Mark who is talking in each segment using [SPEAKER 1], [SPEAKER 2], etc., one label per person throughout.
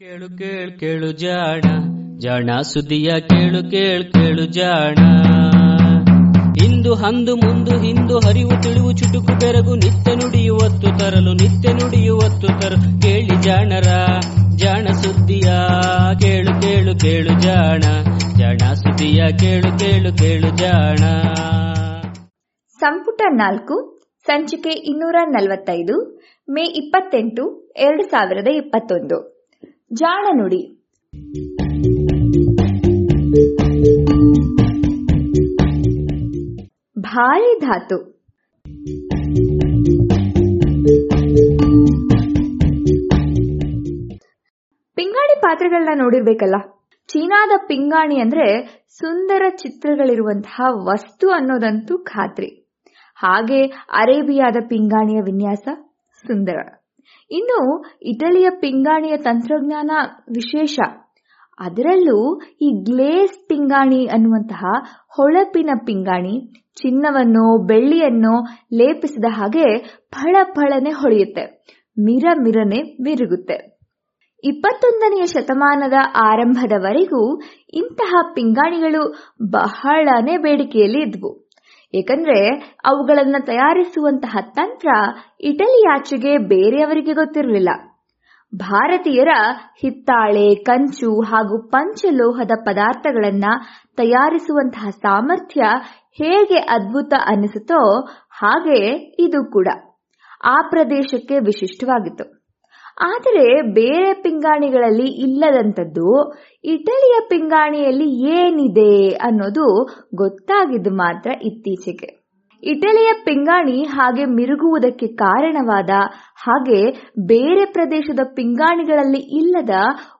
[SPEAKER 1] ಕೇಳು ಕೇಳು ಕೇಳು ಜಾಣ ಜಾಣ ಸುದಿಯ ಕೇಳು ಕೇಳು ಕೇಳು ಜಾಣ. ಇಂದು ಹಂದು ಮುಂದು ಹಿಂದು ಹರಿವು ತಿಳಿವು ಚುಟುಕು ಬೆರಗು ನಿತ್ಯ ನುಡಿಯುವತ್ತು ತರಲು, ನಿತ್ಯ ನುಡಿಯುವತ್ತು ತರಲು ಕೇಳಿ ಜಾಣರ, ಜಾಣ ಸುದ್ದಿಯ ಕೇಳು ಕೇಳು ಕೇಳು ಜಾಣ ಜಾಣ ಸುದಿಯ ಕೇಳು ಕೇಳು ಕೇಳು ಜಾಣ.
[SPEAKER 2] ಸಂಪುಟ ನಾಲ್ಕು, ಸಂಚಿಕೆ ಇನ್ನೂರ ನಲವತ್ತೈದು, ಮೇ ಇಪ್ಪತ್ತೆಂಟು, ಎರಡು ಸಾವಿರದ ಇಪ್ಪತ್ತೊಂದು. ಜಾಣ ನುಡಿ. ಭಾರಿ ಧಾತು. ಪಿಂಗಾಣಿ ಪಾತ್ರೆಗಳನ್ನ ನೋಡಿರ್ಬೇಕಲ್ಲ? ಚೀನಾದ ಪಿಂಗಾಣಿ ಅಂದ್ರೆ ಸುಂದರ ಚಿತ್ರಗಳಿರುವಂತಹ ವಸ್ತು ಅನ್ನೋದಂತೂ ಖಾತ್ರಿ. ಹಾಗೆ ಅರೇಬಿಯಾದ ಪಿಂಗಾಣಿಯ ವಿನ್ಯಾಸ ಸುಂದರ. ಇನ್ನು ಇಟಲಿಯ ಪಿಂಗಾಣಿಯ ತಂತ್ರಜ್ಞಾನ ವಿಶೇಷ. ಅದರಲ್ಲೂ ಈ ಗ್ಲೇಸ್ ಪಿಂಗಾಣಿ ಅನ್ನುವಂತಹ ಹೊಳಪಿನ ಪಿಂಗಾಣಿ, ಚಿನ್ನವನ್ನು, ಬೆಳ್ಳಿಯನ್ನು ಲೇಪಿಸಿದ ಹಾಗೆ ಫಳ ಫಳನೆ ಹೊಳೆಯುತ್ತೆ ಮಿರ ಮಿರನೆ ಮಿರುಗುತ್ತೆ ಇಪ್ಪತ್ತೊಂದನೆಯ ಶತಮಾನದ ಆರಂಭದವರೆಗೂ ಇಂತಹ ಪಿಂಗಾಣಿಗಳು ಬಹಳನೇ ಬೇಡಿಕೆಯಲ್ಲಿ ಇದ್ವು. ಏಕೆಂದ್ರೆ ಅವುಗಳನ್ನ ತಯಾರಿಸುವಂತಹ ತಂತ್ರ ಇಟಲಿಯಾಚೆಗೆ ಬೇರೆಯವರಿಗೆ ಗೊತ್ತಿರಲಿಲ್ಲ. ಭಾರತೀಯರ ಹಿತ್ತಾಳೆ, ಕಂಚು ಹಾಗೂ ಪಂಚಲೋಹದ ಪದಾರ್ಥಗಳನ್ನ ತಯಾರಿಸುವಂತಹ ಸಾಮರ್ಥ್ಯ ಹೇಗೆ ಅದ್ಭುತ ಅನಿಸುತ್ತೋ ಹಾಗೆ ಇದು ಕೂಡ. ಆ ಪ್ರದೇಶಕ್ಕೆ ವಿಶಿಷ್ಟವಾಗಿತ್ತು. ಆದರೆ ಬೇರೆ ಪಿಂಗಾಣಿಗಳಲ್ಲಿ ಇಲ್ಲದಂಥದ್ದು ಇಟಲಿಯ ಪಿಂಗಾಣಿಯಲ್ಲಿ ಏನಿದೆ ಅನ್ನೋದು ಗೊತ್ತಾಗಿದ್ದು ಮಾತ್ರ ಇತ್ತೀಚೆಗೆ. ಇಟಲಿಯ ಪಿಂಗಾಣಿ ಹಾಗೆ ಮಿರುಗುವುದಕ್ಕೆ ಕಾರಣವಾದ ಹಾಗೆ ಬೇರೆ ಪ್ರದೇಶದ ಪಿಂಗಾಣಿಗಳಲ್ಲಿ ಇಲ್ಲದ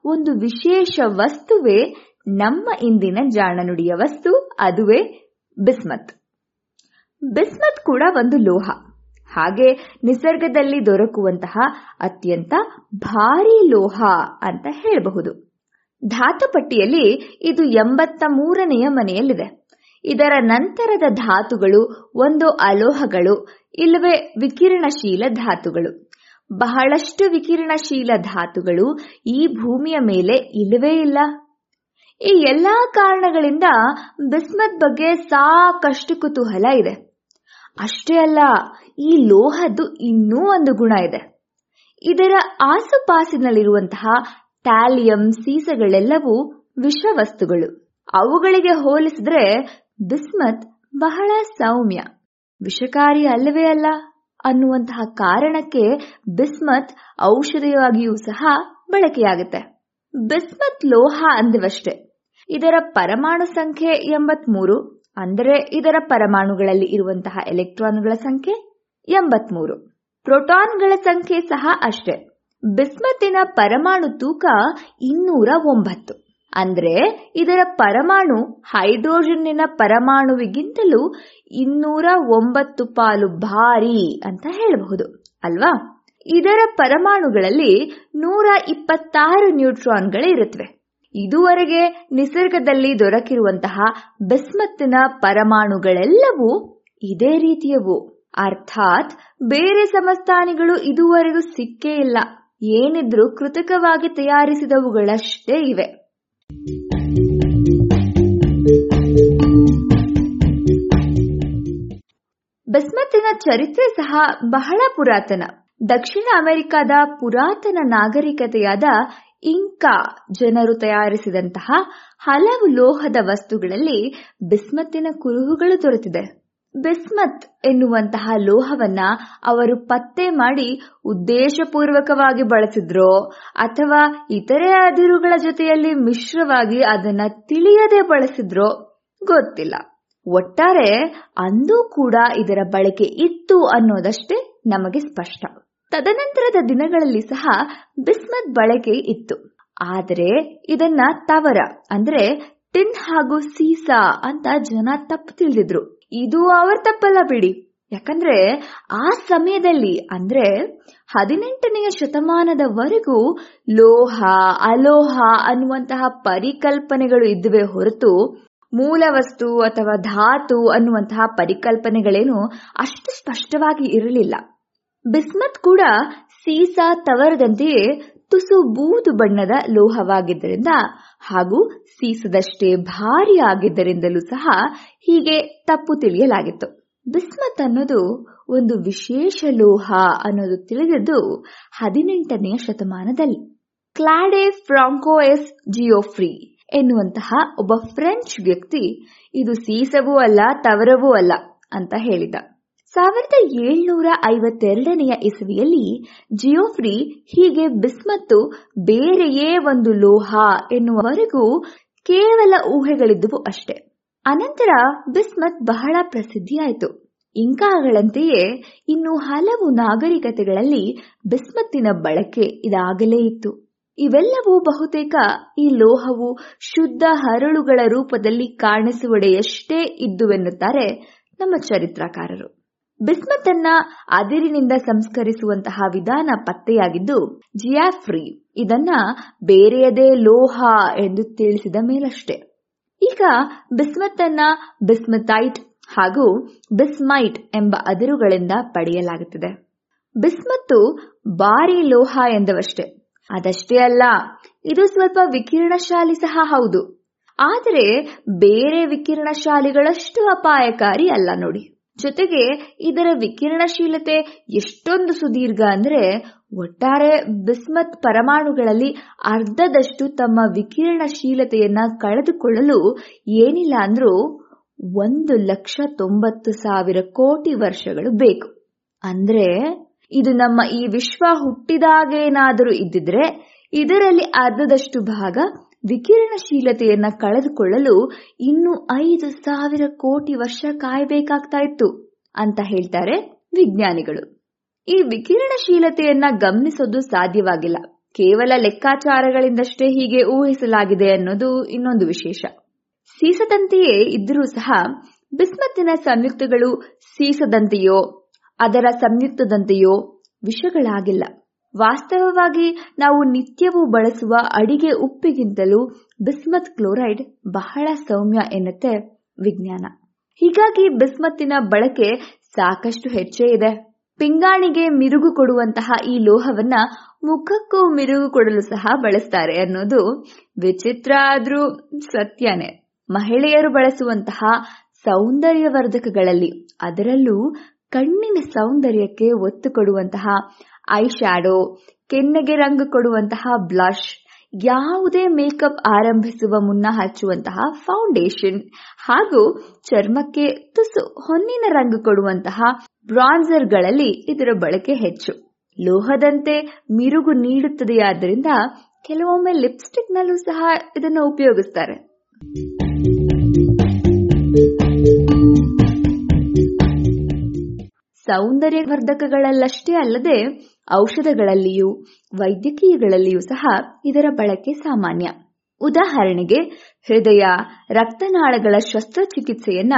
[SPEAKER 2] ಒಂದು ವಿಶೇಷ ವಸ್ತುವೇ ನಮ್ಮ ಇಂದಿನ ಜಾಣನುಡಿಯ ವಸ್ತು, ಅದುವೇ ಬಿಸ್ಮತ್. ಬಿಸ್ಮತ್ ಕೂಡ ಒಂದು ಲೋಹ. ಹಾಗೆ ನಿಸರ್ಗದಲ್ಲಿ ದೊರಕುವಂತಹ ಅತ್ಯಂತ ಭಾರಿ ಲೋಹ ಅಂತ ಹೇಳಬಹುದು. ಧಾತುಪಟ್ಟಿಯಲ್ಲಿ ಇದು ಎಂಬತ್ತ ಮೂರನೆಯ ಮನೆಯಲ್ಲಿದೆ. ಇದರ ನಂತರದ ಧಾತುಗಳು ಒಂದು ಅಲೋಹಗಳು, ಇಲ್ಲವೇ ವಿಕಿರಣಶೀಲ ಧಾತುಗಳು. ಬಹಳಷ್ಟು ವಿಕಿರಣಶೀಲ ಧಾತುಗಳು ಈ ಭೂಮಿಯ ಮೇಲೆ ಇಲ್ಲವೇ ಇಲ್ಲ. ಈ ಎಲ್ಲಾ ಕಾರಣಗಳಿಂದ ಬಿಸ್ಮತ್ ಬಗ್ಗೆ ಸಾಕಷ್ಟು ಕುತೂಹಲ ಇದೆ. ಅಷ್ಟೇ ಅಲ್ಲ, ಈ ಲೋಹದ್ದು ಇನ್ನೂ ಒಂದು ಗುಣ ಇದೆ. ಇದರ ಆಸುಪಾಸಿನಲ್ಲಿರುವಂತಹ ಟ್ಯಾಲಿಯಂ ಸೀಸಗಳೆಲ್ಲವೂ ವಿಷವಸ್ತುಗಳು. ಅವುಗಳಿಗೆ ಹೋಲಿಸಿದ್ರೆ ಬಿಸ್ಮತ್ ಬಹಳ ಸೌಮ್ಯ. ವಿಷಕಾರಿ ಅಲ್ಲವೇ ಅಲ್ಲ, ಅನ್ನುವಂತಹ ಕಾರಣಕ್ಕೆ ಬಿಸ್ಮತ್ ಔಷಧಿಯಾಗಿಯೂ ಸಹ ಬಳಕೆಯಾಗುತ್ತೆ. ಬಿಸ್ಮತ್ ಲೋಹ ಅಂದವಷ್ಟೇ. ಇದರ ಪರಮಾಣು ಸಂಖ್ಯೆ ಎಂಬತ್ಮೂರು ಅಂದರೆ ಇದರ ಪರಮಾಣುಗಳಲ್ಲಿ ಇರುವಂತಹ ಎಲೆಕ್ಟ್ರಾನ್ಗಳ ಸಂಖ್ಯೆ ಎಂಬತ್ಮೂರು. ಪ್ರೋಟಾನ್ಗಳ ಸಂಖ್ಯೆ ಸಹ ಅಷ್ಟೇ. ಬಿಸ್ಮತ್ತಿನ ಪರಮಾಣು ತೂಕ ಇನ್ನೂರ ಒಂಬತ್ತು. ಅಂದ್ರೆ ಇದರ ಪರಮಾಣು ಹೈಡ್ರೋಜನ್ನಿನ ಪರಮಾಣುವಿಗಿಂತಲೂ ಇನ್ನೂರ ಒಂಬತ್ತು ಪಾಲು ಭಾರಿ ಅಂತ ಹೇಳಬಹುದು, ಅಲ್ವಾ? ಇದರ ಪರಮಾಣುಗಳಲ್ಲಿ ನೂರ ಇಪ್ಪತ್ತಾರು ನ್ಯೂಟ್ರಾನ್ಗಳೇ ಇರುತ್ತವೆ. ಇದುವರೆಗೆ ನಿಸರ್ಗದಲ್ಲಿ ದೊರಕಿರುವಂತಹ ಬಿಸ್ಮತ್ತಿನ ಪರಮಾಣುಗಳೆಲ್ಲವೂ ಇದೇ ರೀತಿಯವು. ಅರ್ಥಾತ್ ಬೇರೆ ಸಮಸ್ಥಾನಿಗಳು ಇದುವರೆಗೂ ಸಿಕ್ಕೇ ಇಲ್ಲ. ಏನಿದ್ರೂ ಕೃತಕವಾಗಿ ತಯಾರಿಸಿದವುಗಳಷ್ಟೇ ಇವೆ. ಬಸ್ಮತ್ತಿನ ಚರಿತ್ರೆ ಸಹ ಬಹಳ ಪುರಾತನ. ದಕ್ಷಿಣ ಅಮೆರಿಕಾದ ಪುರಾತನ ನಾಗರಿಕತೆಯಾದ ಇಂಕಾ ಜನರು ತಯಾರಿಸಿದಂತಹ ಹಲವು ಲೋಹದ ವಸ್ತುಗಳಲ್ಲಿ ಬಿಸ್ಮತ್ತಿನ ಕುರುಹುಗಳು ದೊರೆತಿದೆ. ಬಿಸ್ಮತ್ ಎನ್ನುವಂತಹ ಲೋಹವನ್ನ ಅವರು ಪತ್ತೆ ಮಾಡಿ ಉದ್ದೇಶಪೂರ್ವಕವಾಗಿ ಬಳಸಿದ್ರೋ ಅಥವಾ ಇತರೆ ಅದಿರುಗಳ ಜೊತೆಯಲ್ಲಿ ಮಿಶ್ರವಾಗಿ ಅದನ್ನ ತಿಳಿಯದೆ ಬಳಸಿದ್ರೋ ಗೊತ್ತಿಲ್ಲ. ಒಟ್ಟಾರೆ ಅಂದೂ ಕೂಡ ಇದರ ಬಳಕೆ ಇತ್ತು ಅನ್ನೋದಷ್ಟೇ ನಮಗೆ ಸ್ಪಷ್ಟ. ತದನಂತರದ ದಿನಗಳಲ್ಲಿ ಸಹ ಬಿಸ್ಮತ್ ಬಳಕೆ ಇತ್ತು. ಆದರೆ ಇದನ್ನ ತವರ ಅಂದ್ರೆ ಟಿನ್ ಹಾಗೂ ಸೀಸಾ ಅಂತ ಜನ ತಪ್ಪು ತಿಳಿದಿದ್ರು. ಇದು ಅವರ ತಪ್ಪಲ್ಲ ಬಿಡಿ. ಯಾಕಂದ್ರೆ ಆ ಸಮಯದಲ್ಲಿ ಅಂದ್ರೆ ಹದಿನೆಂಟನೆಯ ಶತಮಾನದವರೆಗೂ ಲೋಹ, ಅಲೋಹ ಅನ್ನುವಂತಹ ಪರಿಕಲ್ಪನೆಗಳು ಇದ್ದುವೆ ಹೊರತು ಮೂಲ ವಸ್ತು ಅಥವಾ ಧಾತು ಅನ್ನುವಂತಹ ಪರಿಕಲ್ಪನೆಗಳೇನು ಅಷ್ಟು ಸ್ಪಷ್ಟವಾಗಿ ಇರಲಿಲ್ಲ. ಬಿಸ್ಮತ್ ಕೂಡ ಸೀಸಾ ತವರದಂತೆಯೇ ತುಸು ಬೂದು ಬಣ್ಣದ ಲೋಹವಾಗಿದ್ದರಿಂದ ಹಾಗೂ ಸೀಸದಷ್ಟೇ ಭಾರಿ ಆಗಿದ್ದರಿಂದಲೂ ಸಹ ಹೀಗೆ ತಪ್ಪು ತಿಳಿಯಲಾಗಿತ್ತು. ಬಿಸ್ಮತ್ ಅನ್ನೋದು ಒಂದು ವಿಶೇಷ ಲೋಹ ಅನ್ನೋದು ತಿಳಿದಿದ್ದು ಹದಿನೆಂಟನೆಯ ಶತಮಾನದಲ್ಲಿ. ಕ್ಲಾಡೆ ಫ್ರಾಂಕೋಎಸ್ ಜಿಯೋಫ್ರಿ ಎನ್ನುವಂತಹ ಒಬ್ಬ ಫ್ರೆಂಚ್ ವ್ಯಕ್ತಿ ಇದು ಸೀಸವೂ ಅಲ್ಲ ತವರವೂ ಅಲ್ಲ ಅಂತ ಹೇಳಿದ. ಸಾವಿರದ ಏಳ್ನೂರ ಐವತ್ತೆರಡನೆಯ ಇಸವಿಯಲ್ಲಿ ಜಿಯೋಫ್ರಿ ಹೀಗೆ ಬಿಸ್ಮತ್ತು ಬೇರೆಯೇ ಒಂದು ಲೋಹ ಎನ್ನುವವರೆಗೂ ಕೇವಲ ಊಹೆಗಳಿದ್ದುವು ಅಷ್ಟೇ. ಅನಂತರ ಬಿಸ್ಮತ್ ಬಹಳ ಪ್ರಸಿದ್ಧಿಯಾಯಿತು. ಇಂಕಾಗಳಂತೆಯೇ ಇನ್ನು ಹಲವು ನಾಗರಿಕತೆಗಳಲ್ಲಿ ಬಿಸ್ಮತ್ತಿನ ಬಳಕೆ ಇದಾಗಲೇ ಇತ್ತು. ಇವೆಲ್ಲವೂ ಬಹುತೇಕ ಈ ಲೋಹವು ಶುದ್ಧ ಹರಳುಗಳ ರೂಪದಲ್ಲಿ ಕಾಣಿಸುವಡೆಯಷ್ಟೇ ಇದ್ದುವೆನ್ನುತ್ತಾರೆ ನಮ್ಮ ಚರಿತ್ರಕಾರರು. ಬಿಸ್ಮತ್ತನ್ನ ಅದಿರಿನಿಂದ ಸಂಸ್ಕರಿಸುವಂತಹ ವಿಧಾನ ಪತ್ತೆಯಾಗಿದ್ದು, ಜಿಯಾಫ್ರಿ ಇದನ್ನ ಬೇರೆಯದೇ ಲೋಹ ಎಂದು ತಿಳಿಸಿದ ಮೇಲಷ್ಟೇ. ಈಗ ಬಿಸ್ಮತ್ತನ್ನ ಬಿಸ್ಮತೈಟ್ ಹಾಗೂ ಬಿಸ್ಮೈಟ್ ಎಂಬ ಅದಿರುಗಳಿಂದ ಪಡೆಯಲಾಗುತ್ತದೆ. ಬಿಸ್ಮತ್ತು ಭಾರಿ ಲೋಹ ಎಂದವಷ್ಟೆ. ಅದಷ್ಟೇ ಅಲ್ಲ, ಇದು ಸ್ವಲ್ಪ ವಿಕಿರಣಶಾಲಿ ಸಹ ಹೌದು. ಆದರೆ ಬೇರೆ ವಿಕಿರಣಶಾಲಿಗಳಷ್ಟು ಅಪಾಯಕಾರಿ ಅಲ್ಲ ನೋಡಿ. ಜೊತೆಗೆ ಇದರ ವಿಕಿರಣಶೀಲತೆ ಎಷ್ಟೊಂದು ಸುದೀರ್ಘ ಅಂದ್ರೆ ಒಟ್ಟಾರೆ ಬಿಸ್ಮತ್ ಪರಮಾಣುಗಳಲ್ಲಿ ಅರ್ಧದಷ್ಟು ತಮ್ಮ ವಿಕಿರಣಶೀಲತೆಯನ್ನ ಕಳೆದುಕೊಳ್ಳಲು ಏನಿಲ್ಲ ಅಂದ್ರೂ ಒಂದು ಲಕ್ಷ ತೊಂಬತ್ತು ಸಾವಿರ ಕೋಟಿ ವರ್ಷಗಳು ಬೇಕು. ಅಂದ್ರೆ ಇದು ನಮ್ಮ ಈ ವಿಶ್ವ ಹುಟ್ಟಿದಾಗೇನಾದರೂ ಇದ್ದಿದ್ರೆ ಇದರಲ್ಲಿ ಅರ್ಧದಷ್ಟು ಭಾಗ ವಿಕಿರಣಶೀಲತೆಯನ್ನ ಕಳೆದುಕೊಳ್ಳಲು ಇನ್ನು ಐದು ಸಾವಿರ ಕೋಟಿ ವರ್ಷ ಕಾಯಬೇಕಾಗ್ತಾ ಇತ್ತು ಅಂತ ಹೇಳ್ತಾರೆ ವಿಜ್ಞಾನಿಗಳು. ಈ ವಿಕಿರಣಶೀಲತೆಯನ್ನ ಗಮನಿಸೋದು ಸಾಧ್ಯವಾಗಿಲ್ಲ. ಕೇವಲ ಲೆಕ್ಕಾಚಾರಗಳಿಂದಷ್ಟೇ ಹೀಗೆ ಊಹಿಸಲಾಗಿದೆ ಅನ್ನೋದು ಇನ್ನೊಂದು ವಿಶೇಷ. ಸೀಸದಂತೆಯೇ ಇದ್ದರೂ ಸಹ ಬಿಸ್ಮತ್ತಿನ ಸಂಯುಕ್ತಗಳು ಸೀಸದಂತೆಯೋ, ಅದರ ಸಂಯುಕ್ತದಂತೆಯೋ ವಿಷಗಳಾಗಿಲ್ಲ. ವಾಸ್ತವವಾಗಿ ನಾವು ನಿತ್ಯವೂ ಬಳಸುವ ಅಡಿಗೆ ಉಪ್ಪಿಗಿಂತಲೂ ಬಿಸ್ಮತ್ ಕ್ಲೋರೈಡ್ ಬಹಳ ಸೌಮ್ಯ ಎನ್ನುತ್ತೆ ವಿಜ್ಞಾನ. ಹೀಗಾಗಿ ಬಿಸ್ಮತ್ತಿನ ಬಳಕೆ ಸಾಕಷ್ಟು ಹೆಚ್ಚೇ ಇದೆ. ಪಿಂಗಾಣಿಗೆ ಮಿರುಗು ಕೊಡುವಂತಹ ಈ ಲೋಹವನ್ನ ಮುಖಕ್ಕೂ ಮಿರುಗು ಕೊಡಲು ಸಹ ಬಳಸ್ತಾರೆ ಅನ್ನೋದು ವಿಚಿತ್ರ ಆದ್ರೂ ಸತ್ಯನೇ. ಮಹಿಳೆಯರು ಬಳಸುವಂತಹ ಸೌಂದರ್ಯವರ್ಧಕಗಳಲ್ಲಿ ಅದರಲ್ಲೂ ಕಣ್ಣಿನ ಸೌಂದರ್ಯಕ್ಕೆ ಒತ್ತು ಕೊಡುವಂತಹ ಐ ಶ್ಯಾಡೋ ಕೆನ್ನೆಗೆ ರಂಗು ಕೊಡುವಂತಹ ಬ್ಲಷ್, ಯಾವುದೇ ಮೇಕಪ್ ಆರಂಭಿಸುವ ಮುನ್ನ ಹಚ್ಚುವಂತಹ ಫೌಂಡೇಶನ್, ಹಾಗೂ ಚರ್ಮಕ್ಕೆ ತುಸು ಹೊನ್ನಿನ ರಂಗು ಕೊಡುವಂತಹ ಬ್ರಾನ್ಸರ್ಗಳಲ್ಲಿ ಇದರ ಬಳಕೆ ಹೆಚ್ಚು. ಲೋಹದಂತೆ ಮಿರುಗು ನೀಡುತ್ತದೆಯಾದ್ದರಿಂದ ಕೆಲವೊಮ್ಮೆ ಲಿಪ್ಸ್ಟಿಕ್ನಲ್ಲೂ ಸಹ ಇದನ್ನು ಉಪಯೋಗಿಸ್ತಾರೆ. ಸೌಂದರ್ಯವರ್ಧಕಗಳಲ್ಲಷ್ಟೇ ಅಲ್ಲದೆ ಔಷಧಗಳಲ್ಲಿಯೂ ವೈದ್ಯಕೀಯಗಳಲ್ಲಿಯೂ ಸಹ ಇದರ ಬಳಕೆ ಸಾಮಾನ್ಯ. ಉದಾಹರಣೆಗೆ, ಹೃದಯ, ರಕ್ತನಾಳಗಳ ಶಸ್ತ್ರಚಿಕಿತ್ಸೆಯನ್ನ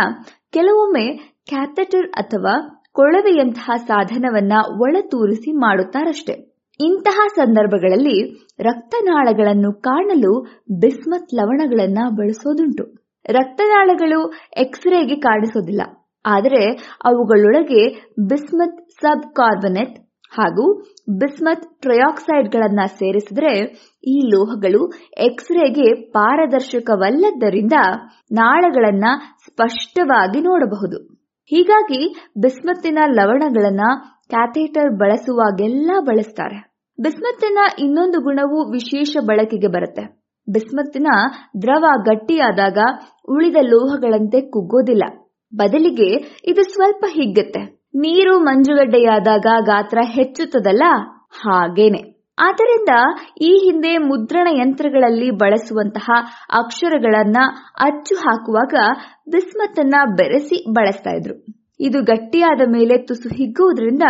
[SPEAKER 2] ಕೆಲವೊಮ್ಮೆ ಕ್ಯಾಥೆಟರ್ ಅಥವಾ ಕೊಳವೆಯಂತಹ ಸಾಧನವನ್ನ ಒಳತೂರಿಸಿ ಮಾಡುತ್ತಾರಷ್ಟೆ. ಇಂತಹ ಸಂದರ್ಭಗಳಲ್ಲಿ ರಕ್ತನಾಳಗಳನ್ನು ಕಾಣಲು ಬಿಸ್ಮತ್ ಲವಣಗಳನ್ನ ಬಳಸೋದುಂಟು. ರಕ್ತನಾಳಗಳು ಎಕ್ಸ್ರೇಗೆ ಕಾಣಿಸೋದಿಲ್ಲ. ಆದರೆ ಅವುಗಳೊಳಗೆ ಬಿಸ್ಮತ್ ಸಬ್ ಕಾರ್ಬನೆಟ್ ಹಾಗೂ ಬಿಸ್ಮತ್ ಟ್ರಯಾಕ್ಸೈಡ್ಗಳನ್ನ ಸೇರಿಸಿದ್ರೆ ಈ ಲೋಹಗಳು ಎಕ್ಸ್ರೇಗೆ ಪಾರದರ್ಶಕವಲ್ಲದ್ದರಿಂದ ನಾಳಗಳನ್ನ ಸ್ಪಷ್ಟವಾಗಿ ನೋಡಬಹುದು. ಹೀಗಾಗಿ ಬಿಸ್ಮತ್ತಿನ ಲವಣಗಳನ್ನ ಕ್ಯಾಥೇಟರ್ ಬಳಸುವಾಗೆಲ್ಲ ಬಳಸ್ತಾರೆ. ಬಿಸ್ಮತ್ತಿನ ಇನ್ನೊಂದು ಗುಣವು ವಿಶೇಷ ಬಳಕೆಗೆ ಬರುತ್ತೆ. ಬಿಸ್ಮತ್ತಿನ ದ್ರವ ಗಟ್ಟಿಯಾದಾಗ ಉಳಿದ ಲೋಹಗಳಂತೆ ಕುಗ್ಗೋದಿಲ್ಲ. ಬದಲಿಗೆ ಇದು ಸ್ವಲ್ಪ ಹಿಗ್ಗತ್ತೆ. ನೀರು ಮಂಜುಗಡ್ಡೆಯಾದಾಗ ಗಾತ್ರ ಹೆಚ್ಚುತ್ತದಲ್ಲ? ಹಾಗೇನೆ. ಆದ್ದರಿಂದ ಈ ಹಿಂದೆ ಮುದ್ರಣ ಯಂತ್ರಗಳಲ್ಲಿ ಬಳಸುವಂತಹ ಅಕ್ಷರಗಳನ್ನ ಅಚ್ಚು ಹಾಕುವಾಗ ಬಿಸ್ಮತ್ತನ್ನ ಬೆರೆಸಿ ಬಳಸ್ತಾ ಇದ್ರು. ಇದು ಗಟ್ಟಿಯಾದ ಮೇಲೆ ತುಸು ಹಿಗ್ಗುವುದರಿಂದ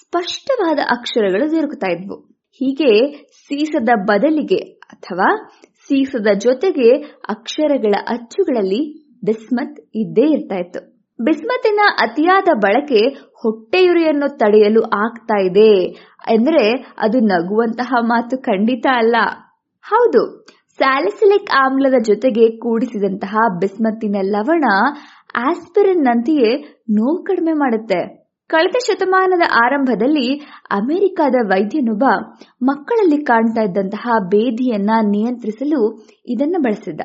[SPEAKER 2] ಸ್ಪಷ್ಟವಾದ ಅಕ್ಷರಗಳು ದೊರಕುತ್ತಾ ಇದ್ವು. ಹೀಗೆ ಸೀಸದ ಬದಲಿಗೆ ಅಥವಾ ಸೀಸದ ಜೊತೆಗೆ ಅಕ್ಷರಗಳ ಅಚ್ಚುಗಳಲ್ಲಿ ಬಿಸ್ಮತ್ ಇದ್ದೇ ಇರ್ತಾ ಇತ್ತು. ಬಿಸ್ಮತ್ತಿನ ಅತಿಯಾದ ಬಳಕೆ ಹೊಟ್ಟೆಯುರಿಯನ್ನು ತಡೆಯಲು ಆಗ್ತಾ ಇದೆ ಅಂದ್ರೆ ಅದು ನಗುವಂತಹ ಮಾತು ಖಂಡಿತ ಅಲ್ಲ. ಹೌದು, ಸ್ಯಾಲಿಸಿಲಿಕ್ ಆಮ್ಲದ ಜೊತೆಗೆ ಕೂಡಿಸಿದಂತಹ ಬಿಸ್ಮತ್ತಿನ ಲವಣ ಆಸ್ಪಿರಿನ್ ನಂತೆಯೇ ನೋವು ಕಡಿಮೆ ಮಾಡುತ್ತೆ. ಕಳೆದ ಶತಮಾನದ ಆರಂಭದಲ್ಲಿ ಅಮೆರಿಕದ ವೈದ್ಯನೊಬ್ಬ ಮಕ್ಕಳಲ್ಲಿ ಕಾಣ್ತಾ ಇದ್ದಂತಹ ಬೇಧಿಯನ್ನ ನಿಯಂತ್ರಿಸಲು ಇದನ್ನು ಬಳಸಿದ್ದ.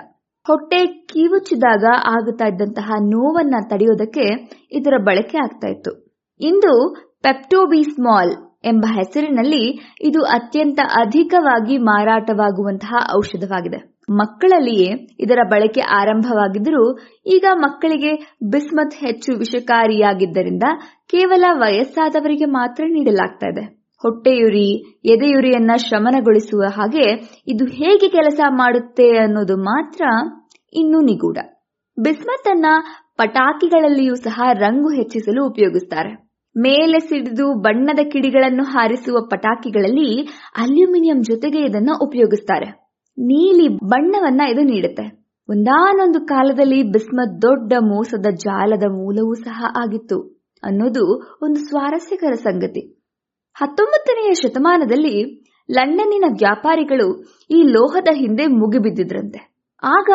[SPEAKER 2] ಹೊಟ್ಟೆ ಕಿವುಚಿದಾಗ ಆಗುತ್ತಾ ಇದ್ದಂತಹ ನೋವನ್ನ ತಡೆಯೋದಕ್ಕೆ ಇದರ ಬಳಕೆ ಆಗ್ತಾ ಇತ್ತು. ಇಂದು ಪೆಪ್ಟೋಬಿಸ್ಮಾಲ್ ಎಂಬ ಹೆಸರಿನಲ್ಲಿ ಇದು ಅತ್ಯಂತ ಅಧಿಕವಾಗಿ ಮಾರಾಟವಾಗುವಂತಹ ಔಷಧವಾಗಿದೆ. ಮಕ್ಕಳಲ್ಲಿಯೇ ಇದರ ಬಳಕೆ ಆರಂಭವಾಗಿದ್ದರೂ ಈಗ ಮಕ್ಕಳಿಗೆ ಬಿಸ್ಮತ್ ಹೆಚ್ಚು ವಿಷಕಾರಿಯಾಗಿದ್ದರಿಂದ ಕೇವಲ ವಯಸ್ಸಾದವರಿಗೆ ಮಾತ್ರ ನೀಡಲಾಗ್ತಾ ಇದೆ. ಹೊಟ್ಟೆಯುರಿ, ಎದೆಯುರಿಯನ್ನ ಶಮನಗೊಳಿಸುವ ಹಾಗೆ ಇದು ಹೇಗೆ ಕೆಲಸ ಮಾಡುತ್ತೆ ಅನ್ನೋದು ಮಾತ್ರ ಇನ್ನೂ ನಿಗೂಢ. ಬಿಸ್ಮತ್ ಅನ್ನ ಪಟಾಕಿಗಳಲ್ಲಿಯೂ ಸಹ ರಂಗು ಹೆಚ್ಚಿಸಲು ಉಪಯೋಗಿಸ್ತಾರೆ. ಮೇಲೆ ಸಿಡಿದು ಬಣ್ಣದ ಕಿಡಿಗಳನ್ನು ಹಾರಿಸುವ ಪಟಾಕಿಗಳಲ್ಲಿ ಅಲ್ಯೂಮಿನಿಯಂ ಜೊತೆಗೆ ಇದನ್ನ ಉಪಯೋಗಿಸ್ತಾರೆ. ನೀಲಿ ಬಣ್ಣವನ್ನ ಇದು ನೀಡುತ್ತೆ. ಒಂದಾನೊಂದು ಕಾಲದಲ್ಲಿ ಬಿಸ್ಮತ್ ದೊಡ್ಡ ಮೋಸದ ಜಾಲದ ಮೂಲವೂ ಸಹ ಆಗಿತ್ತು. ಅನ್ನೋದು ಒಂದು ಸ್ವಾರಸ್ಯಕರ ಸಂಗತಿ. ಹತ್ತೊಂಬತ್ತನೆಯ ಶತಮಾನದಲ್ಲಿ ಲಂಡನ್ನಿನ ವ್ಯಾಪಾರಿಗಳು ಈ ಲೋಹದ ಹಿಂದೆ ಮುಗಿಬಿದ್ದಿದ್ರಂತೆ. ಆಗ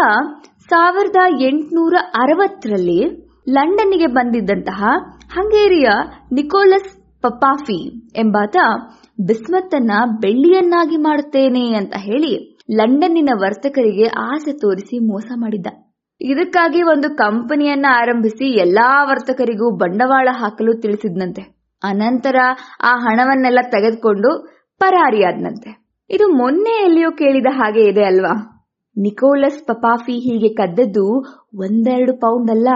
[SPEAKER 2] ಸಾವಿರದ ಎಂಟುನೂರ ಅರವತ್ತರಲ್ಲಿ ಲಂಡನ್ನಿಗೆ ಬಂದಿದ್ದಂತಹ ಹಂಗೇರಿಯ ನಿಕೋಲಸ್ ಪಪಾಫಿ ಎಂಬಾತ ಬಿಸ್ಮತ್ ಅನ್ನ ಬೆಳ್ಳಿಯನ್ನಾಗಿ ಮಾಡುತ್ತೇನೆ ಅಂತ ಹೇಳಿ ಲಂಡನ್ನಿನ ವರ್ತಕರಿಗೆ ಆಸೆ ತೋರಿಸಿ ಮೋಸ ಮಾಡಿದ್ದ. ಇದಕ್ಕಾಗಿ ಒಂದು ಕಂಪನಿಯನ್ನ ಆರಂಭಿಸಿ ಎಲ್ಲಾ ವರ್ತಕರಿಗೂ ಬಂಡವಾಳ ಹಾಕಲು ತಿಳಿಸಿದ್ನಂತೆ. ಅನಂತರ ಆ ಹಣವನ್ನೆಲ್ಲ ತೆಗೆದುಕೊಂಡು ಪರಾರಿಯಾದ್ನಂತೆ. ಇದು ಮೊನ್ನೆ ಎಲ್ಲಿಯೋ ಕೇಳಿದ ಹಾಗೆ ಇದೆ ಅಲ್ವಾ? ನಿಕೋಲಸ್ ಪಪಾಫಿ ಹೀಗೆ ಕದ್ದದ್ದು ಒಂದೆರಡು ಪೌಂಡ್ ಅಲ್ಲ,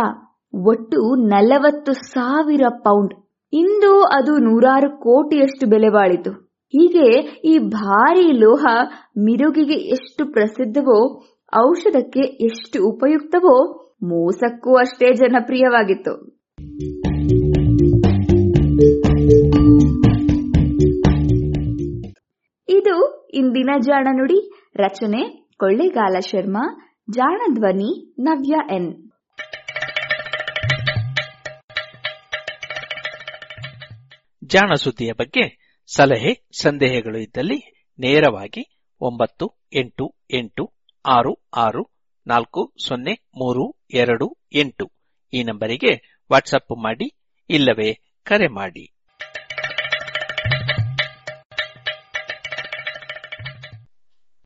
[SPEAKER 2] ಒಟ್ಟು ನಲವತ್ತು ಸಾವಿರ ಪೌಂಡ್ ಇಂದು ಅದು ನೂರಾರು ಕೋಟಿಯಷ್ಟು ಬೆಲೆ ಬಾಳಿತು ಹೀಗೆ ಈ ಭಾರಿ ಲೋಹ ಮಿರುಗಿಗೆ ಎಷ್ಟು ಪ್ರಸಿದ್ಧವೋ, ಔಷಧಕ್ಕೆ ಎಷ್ಟು ಉಪಯುಕ್ತವೋ, ಮೋಸಕ್ಕೂ ಅಷ್ಟೇ ಜನಪ್ರಿಯವಾಗಿತ್ತು. ಇದು ಇಂದಿನ ಜಾಣ ನುಡಿ, ರಚನೆ ಕೊಳ್ಳೇಗಾಲ ಶರ್ಮಾ ಜಾಣ ಧ್ವನಿ ನವ್ಯ ಎನ್.
[SPEAKER 3] ಜಾಣ ಸುದ್ದಿಯ ಬಗ್ಗೆ ಸಲಹೆ, ಸಂದೇಹಗಳು ಇದ್ದಲ್ಲಿ ನೇರವಾಗಿ ಒಂಬತ್ತು, ಎಂಟು ಎಂಟು, ಆರು ಆರು, ನಾಲ್ಕು, ಸೊನ್ನೆ, ಮೂರು, ಎರಡು, ಎಂಟು ಈ ನಂಬರಿಗೆ ವಾಟ್ಸಪ್ ಮಾಡಿ ಇಲ್ಲವೇ ಕರೆ ಮಾಡಿ.